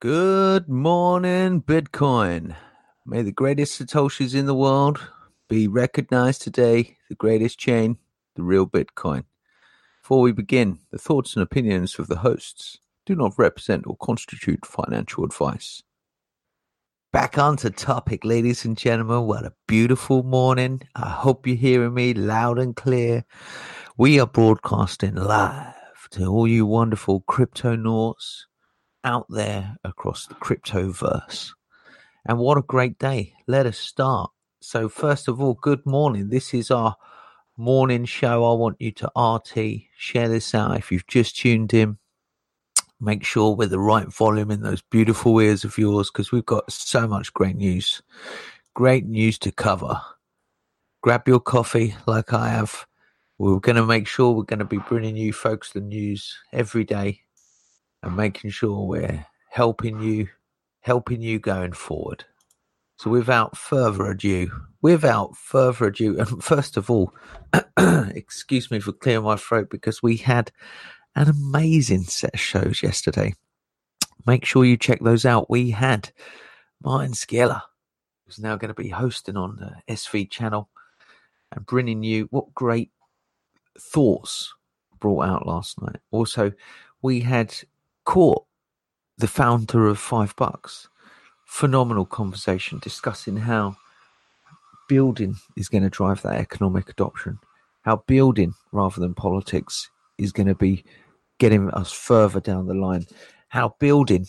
Good morning, Bitcoin. May the greatest Satoshis in the world be recognized today, the greatest chain, the real Bitcoin. Before we begin, the thoughts and opinions of the hosts do not represent or constitute financial advice. Back on to topic, ladies and gentlemen. What a beautiful morning. I hope you're hearing me loud and clear. We are broadcasting live to all you wonderful crypto nauts out there across the cryptoverse. And what a great day. Let us start. So, first of all, good morning. This is our morning show. I want you to RT, share this out. If you've just tuned in, make sure we're the right volume in those beautiful ears of yours because we've got so much great news. Great news to cover. Grab your coffee like I have. We're going to make sure we're going to be bringing you folks the news every day and making sure we're helping you, helping you going forward. So, without further ado, without further ado, and first of all, excuse me for clearing my throat because we had an amazing set of shows yesterday. Make sure you check those out. We had Martin Skiller, who's now going to be hosting on the SV channel and bringing you what great thoughts brought out last night. Also, we had Court, the founder of Five Bucks. Phenomenal conversation discussing how building is going to drive that economic adoption, how building rather than politics is going to be getting us further down the line, how building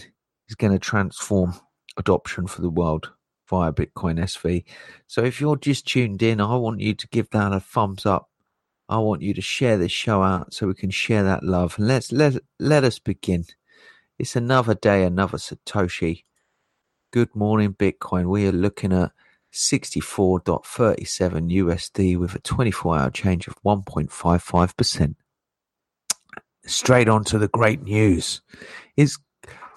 is going to transform adoption for the world via Bitcoin SV. So if you're just tuned in, I want you to give that a thumbs up. I want you to share this show out so we can share that love. Let's let let us begin. It's another day, another Satoshi. Good morning, Bitcoin. We are looking at 64.37 USD with a 24 hour change of 1.55%. Straight on to the great news. Is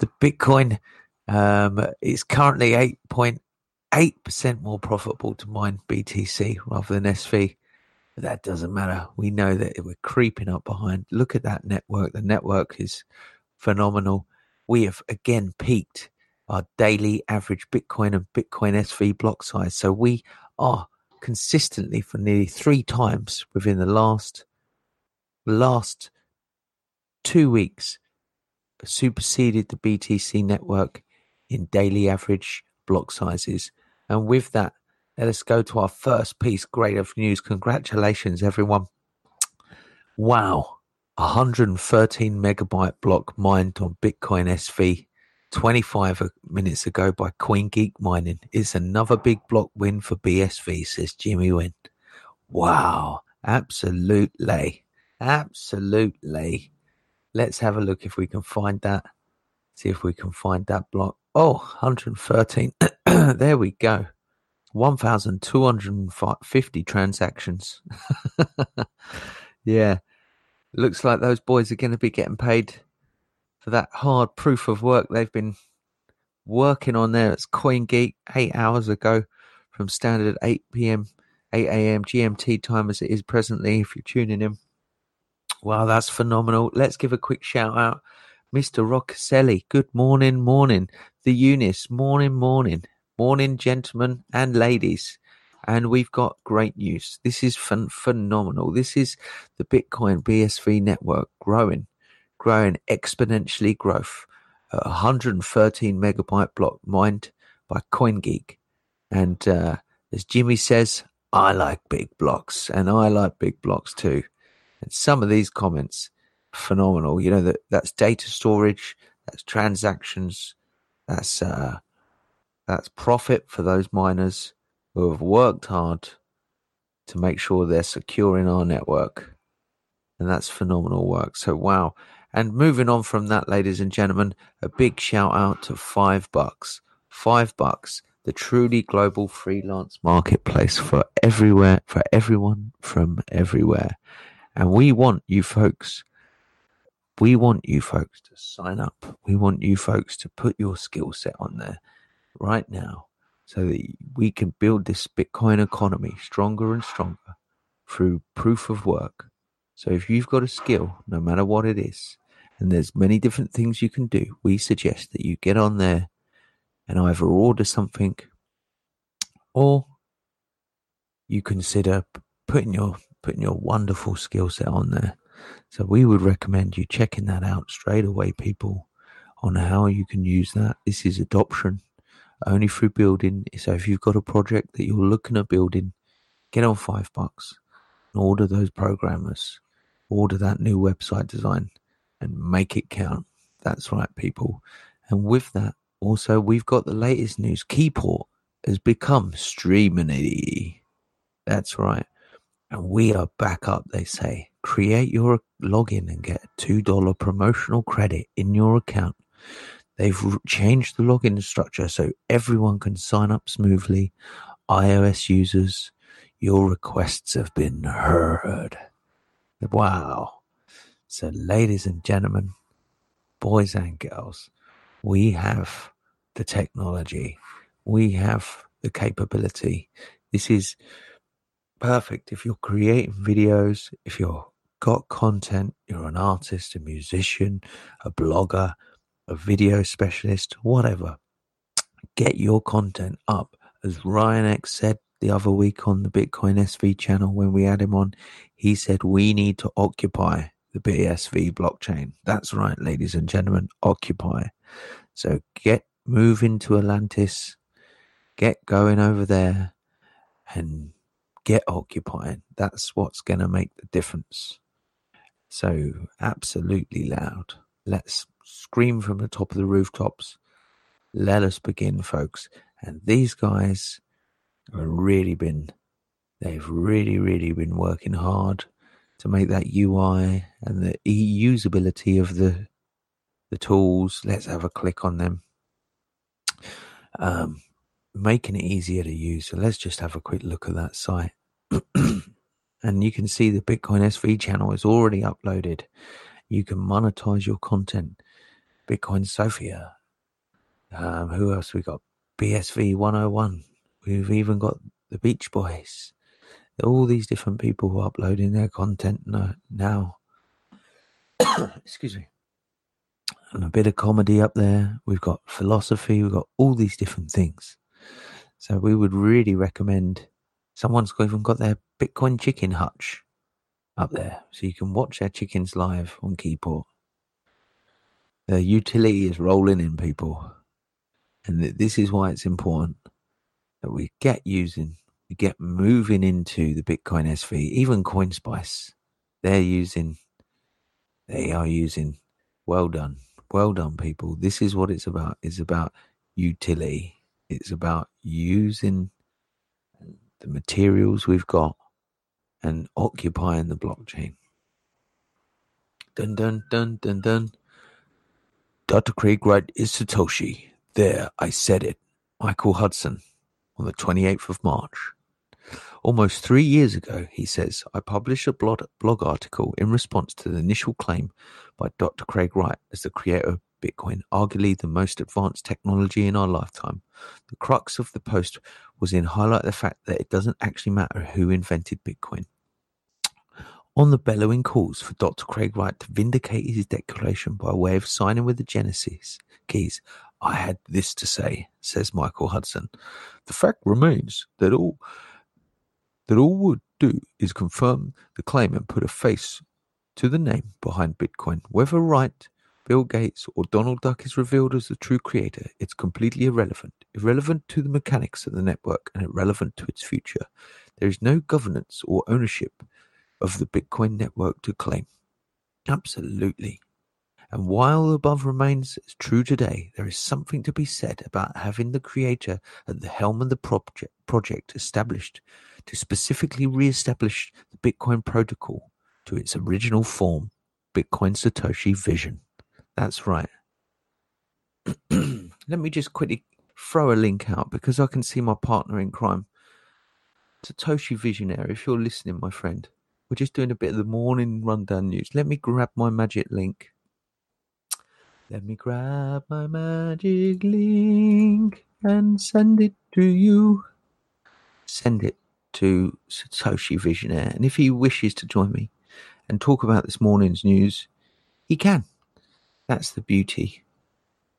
the Bitcoin um, is currently 8.8% more profitable to mine BTC rather than SV. But that doesn't matter. We know that we're creeping up behind. Look at that network. The network is phenomenal we have again peaked our daily average Bitcoin and Bitcoin SV block size. So we are consistently for nearly three times within the last last two weeks superseded the BTC network in daily average block sizes. And with that, let us go to our first piece. Great of news. Congratulations, everyone. Wow. 113 megabyte block mined on Bitcoin SV 25 minutes ago by CoinGeek Mining. It's another big block win for BSV, says Jimmy Nguyen. Wow, absolutely. Absolutely. Let's have a look if we can find that. See if we can find that block. Oh, 113. there we go. 1,250 transactions. yeah looks like those boys are going to be getting paid for that hard proof of work they've been working on there. It's CoinGeek eight hours ago from standard 8 p.m., 8 a.m. GMT time as it is presently. If you're tuning in, wow, that's phenomenal. Let's give a quick shout out. Mr. Roccaselli, good morning, morning. The Eunice, morning, morning. Morning, gentlemen and ladies and we've got great news. This is phenomenal. This is the Bitcoin BSV network growing, growing exponentially growth. 113 megabyte block mined by CoinGeek. And uh, as Jimmy says, I like big blocks and I like big blocks too. And some of these comments, phenomenal. You know, that that's data storage, that's transactions, that's, uh, that's profit for those miners who have worked hard to make sure they're secure in our network. And that's phenomenal work. So, wow. And moving on from that, ladies and gentlemen, a big shout out to Five Bucks. Five Bucks, the truly global freelance marketplace for everywhere, for everyone from everywhere. And we want you folks, we want you folks to sign up. We want you folks to put your skill set on there right now so that we can build this Bitcoin economy stronger and stronger through proof of work. So if you've got a skill, no matter what it is, And there's many different things you can do. We suggest that you get on there and either order something or you consider putting your putting your wonderful skill set on there. So we would recommend you checking that out straight away, people, on how you can use that. This is adoption only through building. So if you've got a project that you're looking at building, get on five bucks and order those programmers, order that new website design and make it count. That's right, people. And with that, also, we've got the latest news. Keyport has become Streamanity. That's right. And we are back up, they say. Create your login and get a $2 promotional credit in your account. They've changed the login structure so everyone can sign up smoothly. iOS users, your requests have been heard. Wow. So, ladies and gentlemen, boys and girls, we have the technology, we have the capability. This is perfect if you're creating videos, if you've got content, you're an artist, a musician, a blogger, a video specialist, whatever. Get your content up. As Ryan X said the other week on the Bitcoin SV channel when we had him on, he said we need to occupy the BSV blockchain. That's right, ladies and gentlemen, occupy. So get moving to Atlantis, get going over there, and get occupying. That's what's going to make the difference. So, absolutely loud. Let's scream from the top of the rooftops. Let us begin, folks. And these guys have really been, they've really, really been working hard to make that UI and the usability of the the tools. Let's have a click on them. Um, making it easier to use. So let's just have a quick look at that site. and you can see the Bitcoin SV channel is already uploaded. You can monetize your content. Bitcoin Sophia. Um, who else we got? BSV 101. We've even got the Beach Boys. All these different people who are uploading their content now. Excuse me. And a bit of comedy up there. We've got philosophy. We've got all these different things. So we would really recommend someone's even got their Bitcoin chicken hutch up there. So you can watch their chickens live on Keyport. Uh, the utility is rolling in people. And that this is why it's important that we get using, we get moving into the Bitcoin SV, even CoinSpice. They're using, they are using. Well done. Well done, people. This is what it's about. It's about utility. It's about using the materials we've got and occupying the blockchain. Dun dun dun dun dun. Dr. Craig Wright is Satoshi. There, I said it. Michael Hudson on the 28th of March. Almost three years ago, he says, I published a blog, blog article in response to the initial claim by Dr. Craig Wright as the creator of Bitcoin, arguably the most advanced technology in our lifetime. The crux of the post was in highlight the fact that it doesn't actually matter who invented Bitcoin. On the bellowing calls for Dr. Craig Wright to vindicate his declaration by way of signing with the Genesis keys, I had this to say, says Michael Hudson. The fact remains that all that all would do is confirm the claim and put a face to the name behind Bitcoin. Whether Wright Bill Gates or Donald Duck is revealed as the true creator, it's completely irrelevant. Irrelevant to the mechanics of the network and irrelevant to its future. There is no governance or ownership of the Bitcoin network to claim. Absolutely. And while the above remains true today, there is something to be said about having the creator at the helm of the project, project established to specifically re-establish the Bitcoin protocol to its original form, Bitcoin Satoshi vision. That's right. Let me just quickly throw a link out because I can see my partner in crime. Satoshi Visionary, if you're listening, my friend, we're just doing a bit of the morning rundown news. Let me grab my magic link. Let me grab my magic link and send it to you. Send it to Satoshi Visionaire. And if he wishes to join me and talk about this morning's news, he can. That's the beauty.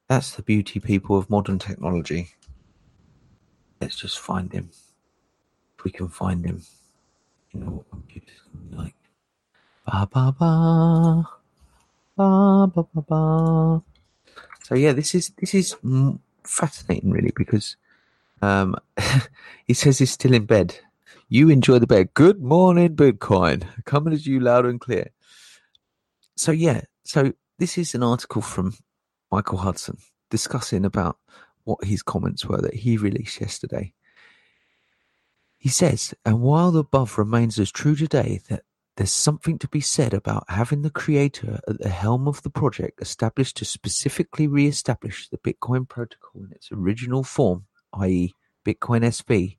That's the beauty, people, of modern technology. Let's just find him. If we can find him. You know what computers like. Ba ba ba. Ba ba ba ba. So yeah, this is this is fascinating, really, because um, he says he's still in bed. You enjoy the bed. Good morning, Bitcoin. Coming at you loud and clear. So yeah, so this is an article from Michael Hudson discussing about what his comments were that he released yesterday. He says, and while the above remains as true today that there's something to be said about having the creator at the helm of the project established to specifically re-establish the Bitcoin protocol in its original form, i.e. Bitcoin SV.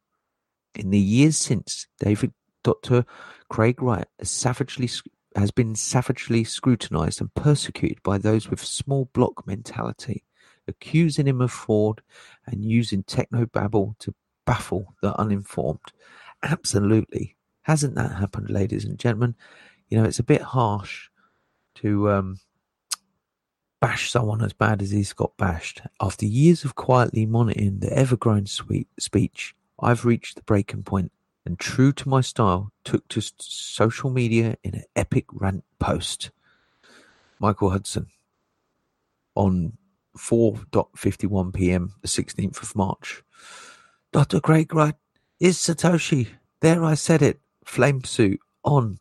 In the years since, David Dr. Craig Wright has savagely has been savagely scrutinized and persecuted by those with small block mentality, accusing him of fraud and using technobabble to baffle the uninformed. Absolutely. Hasn't that happened, ladies and gentlemen? You know, it's a bit harsh to um, bash someone as bad as he's got bashed. After years of quietly monitoring the ever growing speech, I've reached the breaking point and true to my style, took to social media in an epic rant post. Michael Hudson on 4.51 p.m. the 16th of March. Dr. Craig Wright is Satoshi. There I said it. Flame suit on.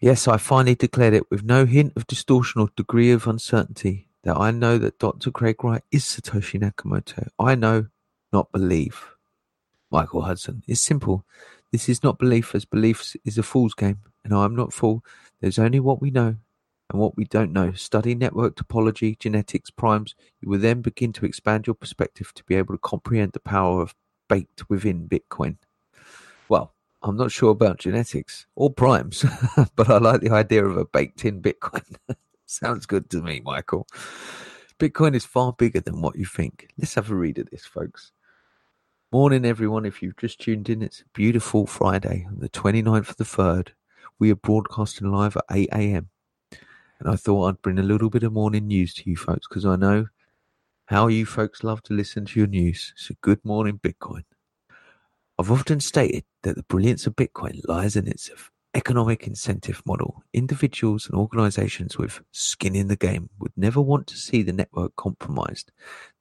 Yes, I finally declared it with no hint of distortion or degree of uncertainty that I know that Dr. Craig Wright is Satoshi Nakamoto. I know, not believe. Michael Hudson. It's simple. This is not belief, as belief is a fool's game, and I am not fool. There's only what we know and what we don't know. Study network topology, genetics, primes. You will then begin to expand your perspective to be able to comprehend the power of baked within Bitcoin. Well, I'm not sure about genetics or primes, but I like the idea of a baked in Bitcoin. Sounds good to me, Michael. Bitcoin is far bigger than what you think. Let's have a read of this, folks. Morning, everyone. If you've just tuned in, it's a beautiful Friday, the 29th of the 3rd. We are broadcasting live at 8 a.m. And I thought I'd bring a little bit of morning news to you folks because I know how you folks love to listen to your news. So, good morning, Bitcoin. I've often stated that the brilliance of Bitcoin lies in its economic incentive model. Individuals and organizations with skin in the game would never want to see the network compromised.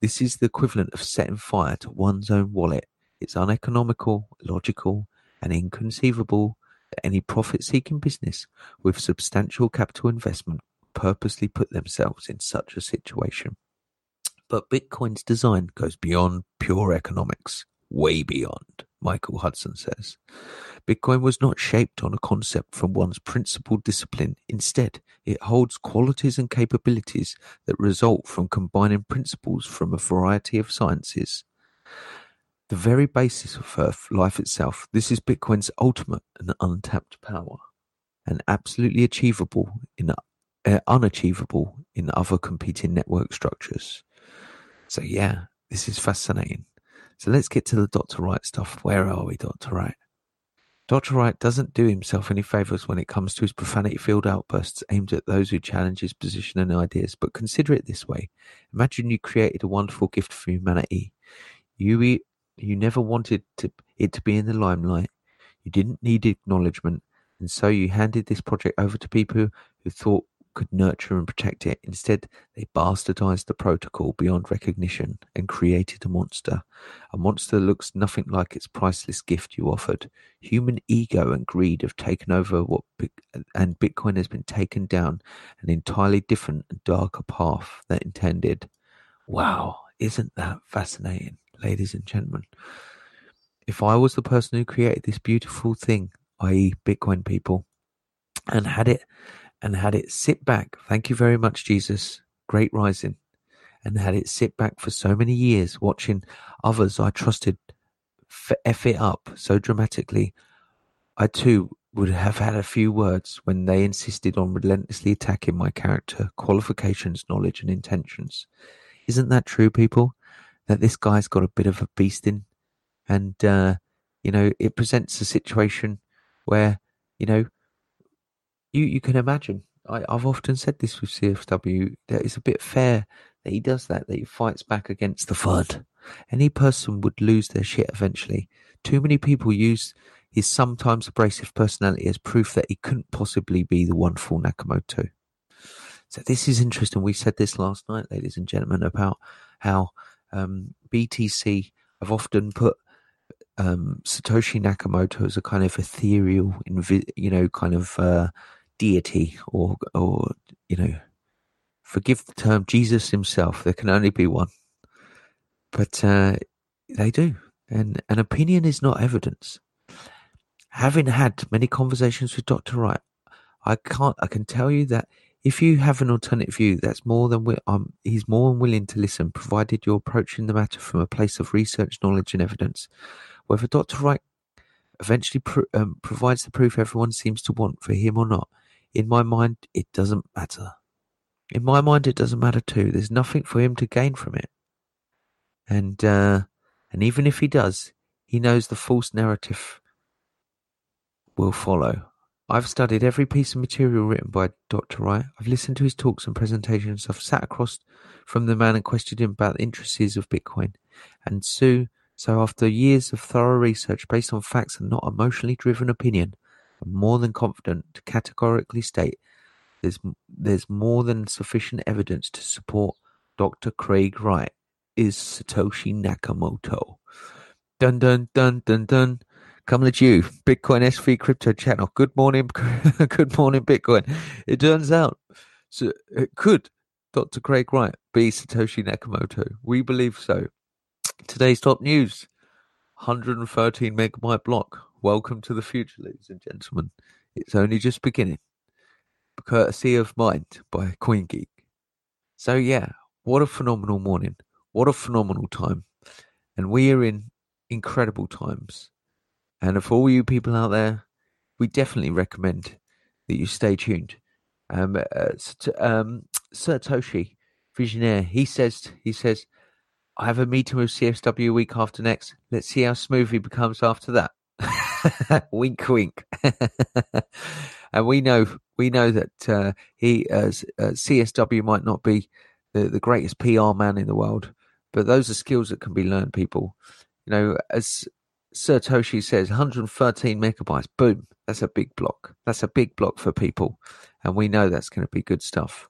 This is the equivalent of setting fire to one's own wallet. It's uneconomical, illogical, and inconceivable that any profit seeking business with substantial capital investment purposely put themselves in such a situation. But Bitcoin's design goes beyond pure economics, way beyond, Michael Hudson says. Bitcoin was not shaped on a concept from one's principal discipline. Instead, it holds qualities and capabilities that result from combining principles from a variety of sciences. The very basis of Earth, life itself, this is Bitcoin's ultimate and untapped power, and absolutely achievable in Uh, unachievable in other competing network structures. So yeah, this is fascinating. So let's get to the Dr. Wright stuff. Where are we, Dr. Wright? Dr. Wright doesn't do himself any favours when it comes to his profanity-filled outbursts aimed at those who challenge his position and ideas. But consider it this way: Imagine you created a wonderful gift for humanity. You you never wanted to, it to be in the limelight. You didn't need acknowledgement, and so you handed this project over to people who thought could nurture and protect it. Instead, they bastardized the protocol beyond recognition and created a monster. A monster that looks nothing like its priceless gift you offered. Human ego and greed have taken over what and Bitcoin has been taken down an entirely different and darker path than intended. Wow, isn't that fascinating, ladies and gentlemen? If I was the person who created this beautiful thing, i.e., Bitcoin people, and had it and had it sit back. Thank you very much, Jesus. Great rising. And had it sit back for so many years, watching others I trusted f it up so dramatically. I too would have had a few words when they insisted on relentlessly attacking my character, qualifications, knowledge, and intentions. Isn't that true, people? That this guy's got a bit of a beast in, and uh, you know, it presents a situation where you know you you can imagine I, I've often said this with CSW that it's a bit fair that he does that, that he fights back against the FUD. Any person would lose their shit eventually. Too many people use his sometimes abrasive personality as proof that he couldn't possibly be the one wonderful Nakamoto. So this is interesting. We said this last night, ladies and gentlemen, about how um, BTC have often put um, Satoshi Nakamoto as a kind of ethereal, you know, kind of uh, deity, or or you know, forgive the term, Jesus himself. There can only be one, but uh, they do, and an opinion is not evidence. Having had many conversations with Dr. Wright, I can't. I can tell you that if you have an alternate view, that's more than we, um, he's more than willing to listen, provided you're approaching the matter from a place of research, knowledge, and evidence. Whether Dr. Wright eventually pr- um, provides the proof everyone seems to want for him or not, in my mind, it doesn't matter. In my mind, it doesn't matter too. There's nothing for him to gain from it, and uh, and even if he does, he knows the false narrative will follow. I've studied every piece of material written by Dr. Wright. I've listened to his talks and presentations. I've sat across from the man and questioned him about the intricacies of Bitcoin. And so, so after years of thorough research based on facts and not emotionally driven opinion, I'm more than confident to categorically state there's there's more than sufficient evidence to support Dr. Craig Wright is Satoshi Nakamoto. Dun dun dun dun dun. Coming at you, Bitcoin SV Crypto Channel. Good morning, good morning, Bitcoin. It turns out, so it could Dr. Craig Wright be Satoshi Nakamoto. We believe so. Today's top news: 113 megabyte block. Welcome to the future, ladies and gentlemen. It's only just beginning. Courtesy of Mind by CoinGeek. So yeah, what a phenomenal morning! What a phenomenal time! And we are in incredible times. And for all you people out there, we definitely recommend that you stay tuned. Um, uh, um, Satoshi Visionaire, he says, he says, I have a meeting with CSW week after next. Let's see how smooth he becomes after that. wink, wink. and we know, we know that uh, he, as uh, CSW might not be the, the greatest PR man in the world, but those are skills that can be learned. People, you know, as Satoshi says 113 megabytes. Boom. That's a big block. That's a big block for people. And we know that's going to be good stuff.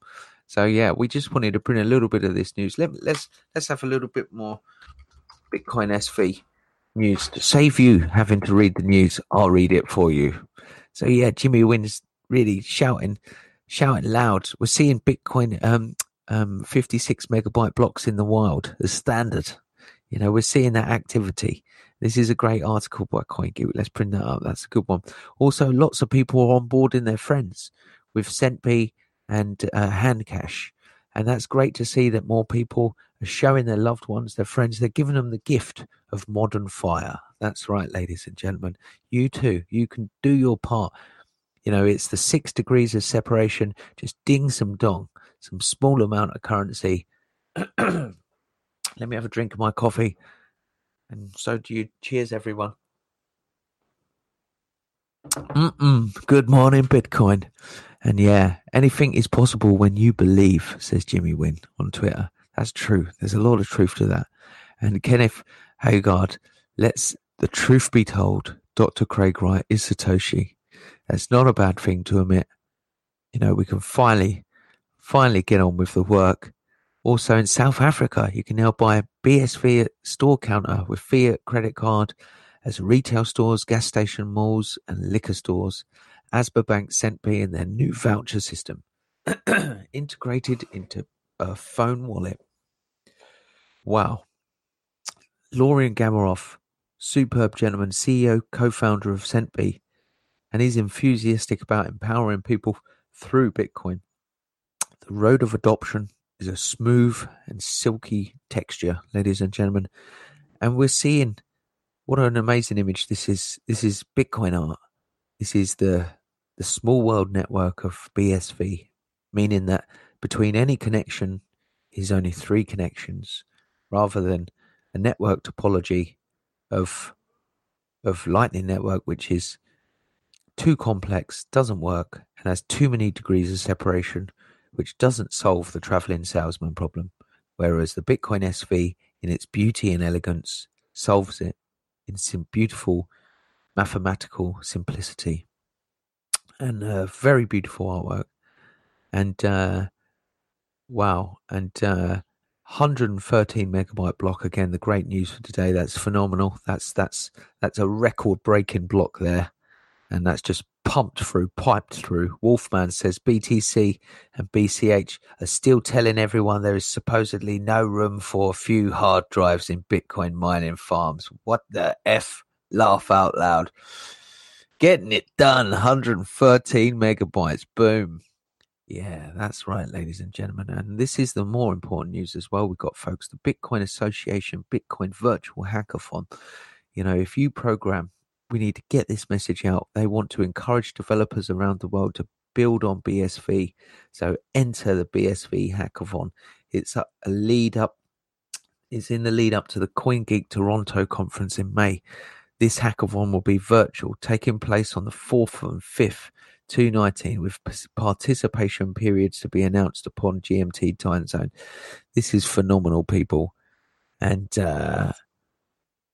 So yeah, we just wanted to bring a little bit of this news. Let, let's let's have a little bit more Bitcoin SV news to save you having to read the news. I'll read it for you. So yeah, Jimmy Nguyen's really shouting, shouting loud. We're seeing Bitcoin um, um, 56 megabyte blocks in the wild as standard. You know, we're seeing that activity. This is a great article by CoinGeek. Let's print that up. That's a good one. Also, lots of people are onboarding their friends with Centbee and uh, Handcash. And that's great to see that more people are showing their loved ones, their friends, they're giving them the gift of modern fire. That's right, ladies and gentlemen. You too, you can do your part. You know, it's the six degrees of separation. Just ding some dong, some small amount of currency. Let me have a drink of my coffee. And so do you. Cheers, everyone. Mm-mm. Good morning, Bitcoin. And yeah, anything is possible when you believe, says Jimmy Nguyen on Twitter. That's true. There's a lot of truth to that. And Kenneth Hagard, let's the truth be told, Dr. Craig Wright is Satoshi. That's not a bad thing to admit. You know, we can finally, finally get on with the work also in South Africa, you can now buy a BSV store counter with fiat credit card as retail stores, gas station malls, and liquor stores. Asba sent Centbee and their new voucher system integrated into a phone wallet. Wow. Lorien Gamaroff, superb gentleman, CEO, co-founder of Centbee, and he's enthusiastic about empowering people through Bitcoin. The road of adoption is a smooth and silky texture, ladies and gentlemen. And we're seeing what an amazing image this is. This is Bitcoin art. This is the the small world network of BSV, meaning that between any connection is only three connections, rather than a network topology of of Lightning Network, which is too complex, doesn't work, and has too many degrees of separation, which doesn't solve the traveling salesman problem, whereas the Bitcoin SV, in its beauty and elegance, solves it in some beautiful mathematical simplicity and uh, very beautiful artwork. And uh, wow, and uh, 113 megabyte block again. The great news for today. That's phenomenal. That's that's that's a record breaking block there and that's just pumped through, piped through. Wolfman says BTC and BCH are still telling everyone there is supposedly no room for a few hard drives in Bitcoin mining farms. What the F? Laugh out loud. Getting it done. 113 megabytes. Boom. Yeah, that's right, ladies and gentlemen. And this is the more important news as well. We've got folks, the Bitcoin Association, Bitcoin Virtual Hackathon. You know, if you program we need to get this message out. They want to encourage developers around the world to build on BSV. So enter the BSV hackathon. It's a lead up. It's in the lead up to the CoinGeek Toronto conference in May. This hackathon will be virtual, taking place on the 4th and 5th, 219, with participation periods to be announced upon GMT time zone. This is phenomenal, people. And uh,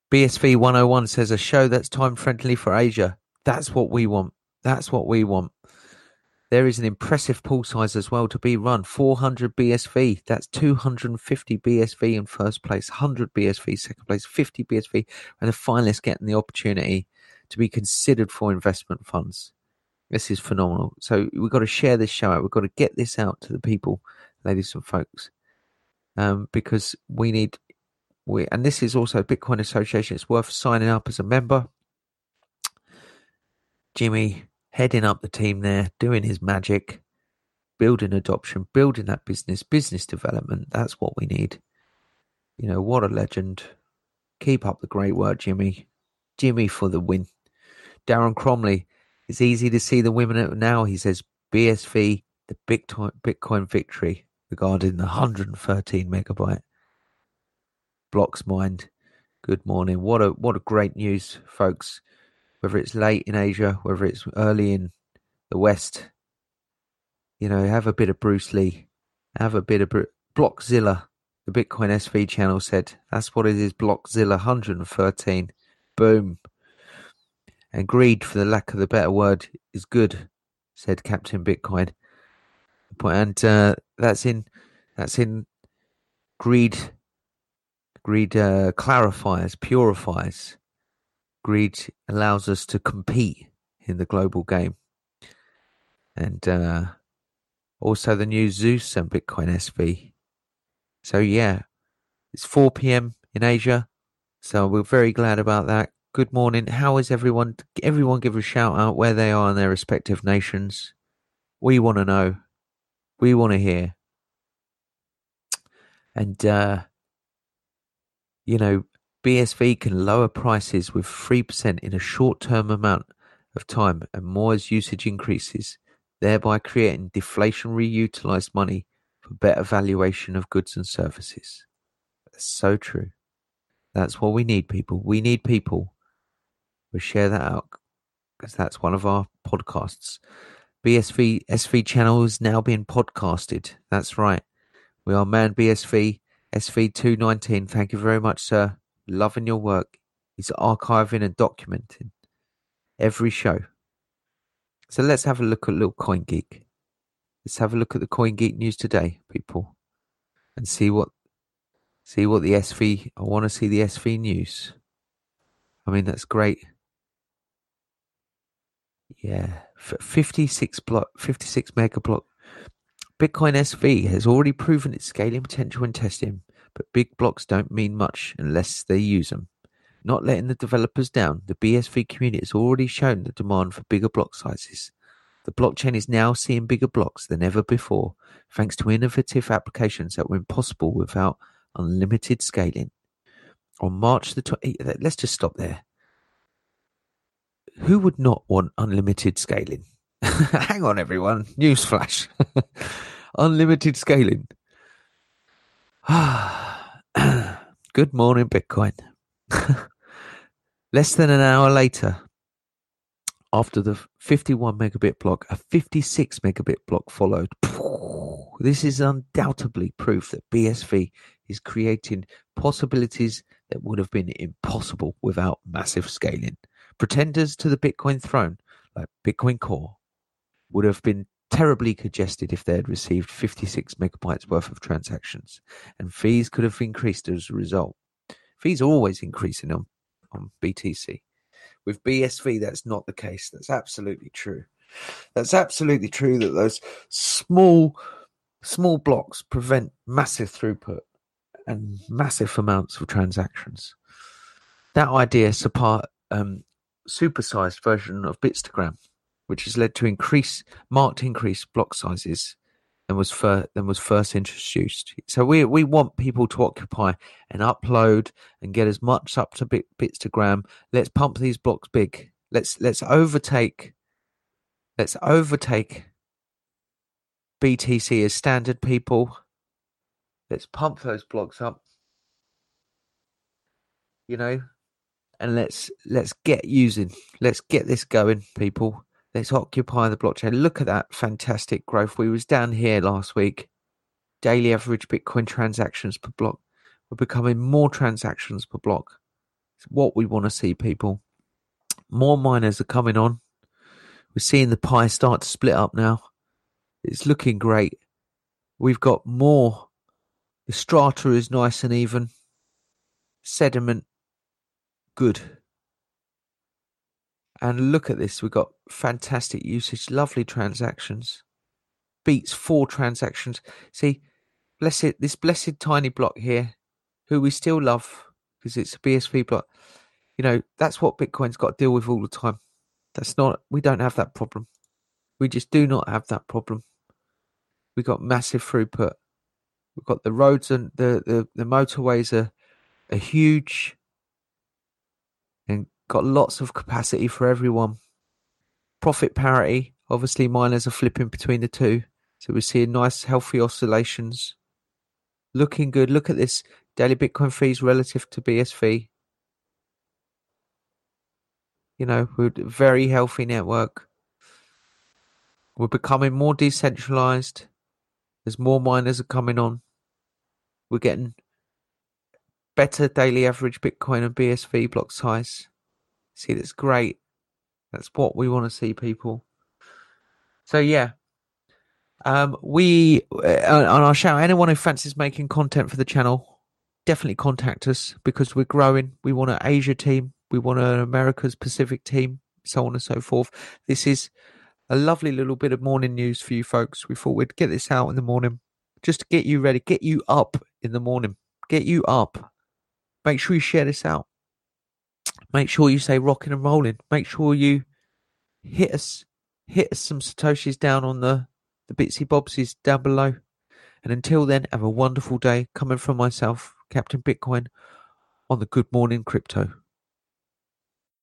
BSV 101 says a show that's time friendly for Asia. That's what we want. That's what we want. There is an impressive pool size as well to be run 400 BSV. That's 250 BSV in first place, 100 BSV second place, 50 BSV, and the finalists getting the opportunity to be considered for investment funds. This is phenomenal. So we've got to share this show out. We've got to get this out to the people, ladies and folks, um, because we need we and this is also Bitcoin Association. It's worth signing up as a member. Jimmy heading up the team there, doing his magic, building adoption, building that business, business development. That's what we need. You know, what a legend. Keep up the great work, Jimmy. Jimmy for the win. Darren Cromley. It's easy to see the women now. He says BSV, the Bitcoin victory regarding the 113 megabyte blocks mind. Good morning. What a what a great news, folks. Whether it's late in Asia, whether it's early in the West, you know, have a bit of Bruce Lee, have a bit of Bru- Blockzilla. The Bitcoin SV channel said that's what it is. Blockzilla 113. Boom. And greed, for the lack of the better word, is good, said Captain Bitcoin. And uh, that's in that's in greed Greed uh, clarifies, purifies. Greed allows us to compete in the global game. And uh, also the new Zeus and Bitcoin SV. So, yeah, it's 4 p.m. in Asia. So, we're very glad about that. Good morning. How is everyone? Everyone give a shout out where they are in their respective nations. We want to know. We want to hear. And uh, you know, BSV can lower prices with 3% in a short term amount of time and more as usage increases, thereby creating deflationary utilized money for better valuation of goods and services. That's so true. That's what we need, people. We need people. We share that out because that's one of our podcasts. BSV SV channel is now being podcasted. That's right. We are Man BSV SV219, thank you very much, sir. Loving your work. He's archiving and documenting every show. So let's have a look at little Coin Geek. Let's have a look at the Coin Geek news today, people, and see what see what the SV. I want to see the SV news. I mean, that's great. Yeah, fifty-six block, fifty-six mega block Bitcoin SV has already proven its scaling potential in testing, but big blocks don't mean much unless they use them. Not letting the developers down, the BSV community has already shown the demand for bigger block sizes. The blockchain is now seeing bigger blocks than ever before, thanks to innovative applications that were impossible without unlimited scaling. On March the 20th, eh, let's just stop there. Who would not want unlimited scaling? Hang on, everyone. Newsflash. Unlimited scaling. Good morning, Bitcoin. Less than an hour later, After the 51 megabit block, a 56 megabit block followed. This is undoubtedly proof that BSV is creating possibilities that would have been impossible without massive scaling. Pretenders to the Bitcoin throne, like Bitcoin Core, would have been terribly congested if they had received 56 megabytes worth of transactions, and fees could have increased as a result. Fees are always increasing on, on BTC. With BSV, that's not the case. That's absolutely true. That's absolutely true that those small, small blocks prevent massive throughput and massive amounts of transactions. That idea support um, supersized version of Bitstagram which has led to increase marked increase block sizes than was first than was first introduced. So we we want people to occupy and upload and get as much up to bit, Bitstagram. Let's pump these blocks big. Let's let's overtake let's overtake BTC as standard people. Let's pump those blocks up. You know, and let's let's get using. Let's get this going, people. Let's occupy the blockchain. Look at that fantastic growth. We was down here last week. Daily average Bitcoin transactions per block. We're becoming more transactions per block. It's what we want to see, people. More miners are coming on. We're seeing the pie start to split up now. It's looking great. We've got more. The strata is nice and even. Sediment, good. And look at this. We've got fantastic usage, lovely transactions. Beats four transactions. See, blessed this blessed tiny block here, who we still love because it's a BSV block. You know, that's what Bitcoin's got to deal with all the time. That's not we don't have that problem. We just do not have that problem. We got massive throughput. We've got the roads and the, the, the motorways are, are huge got lots of capacity for everyone. Profit parity, obviously miners are flipping between the two. So we're seeing nice healthy oscillations. Looking good. Look at this daily Bitcoin fees relative to BSV. You know, we're very healthy network. We're becoming more decentralized as more miners are coming on. We're getting better daily average Bitcoin and BSV block size. See, that's great. That's what we want to see, people. So yeah, um, we uh, on our show. anyone who fancies making content for the channel, definitely contact us because we're growing. We want an Asia team, we want an America's Pacific team, so on and so forth. This is a lovely little bit of morning news for you folks. We thought we'd get this out in the morning just to get you ready, get you up in the morning, get you up. Make sure you share this out. Make sure you say rocking and rolling. Make sure you hit us, hit us some satoshis down on the the bitsy bobsies down below. And until then, have a wonderful day. Coming from myself, Captain Bitcoin, on the Good Morning Crypto.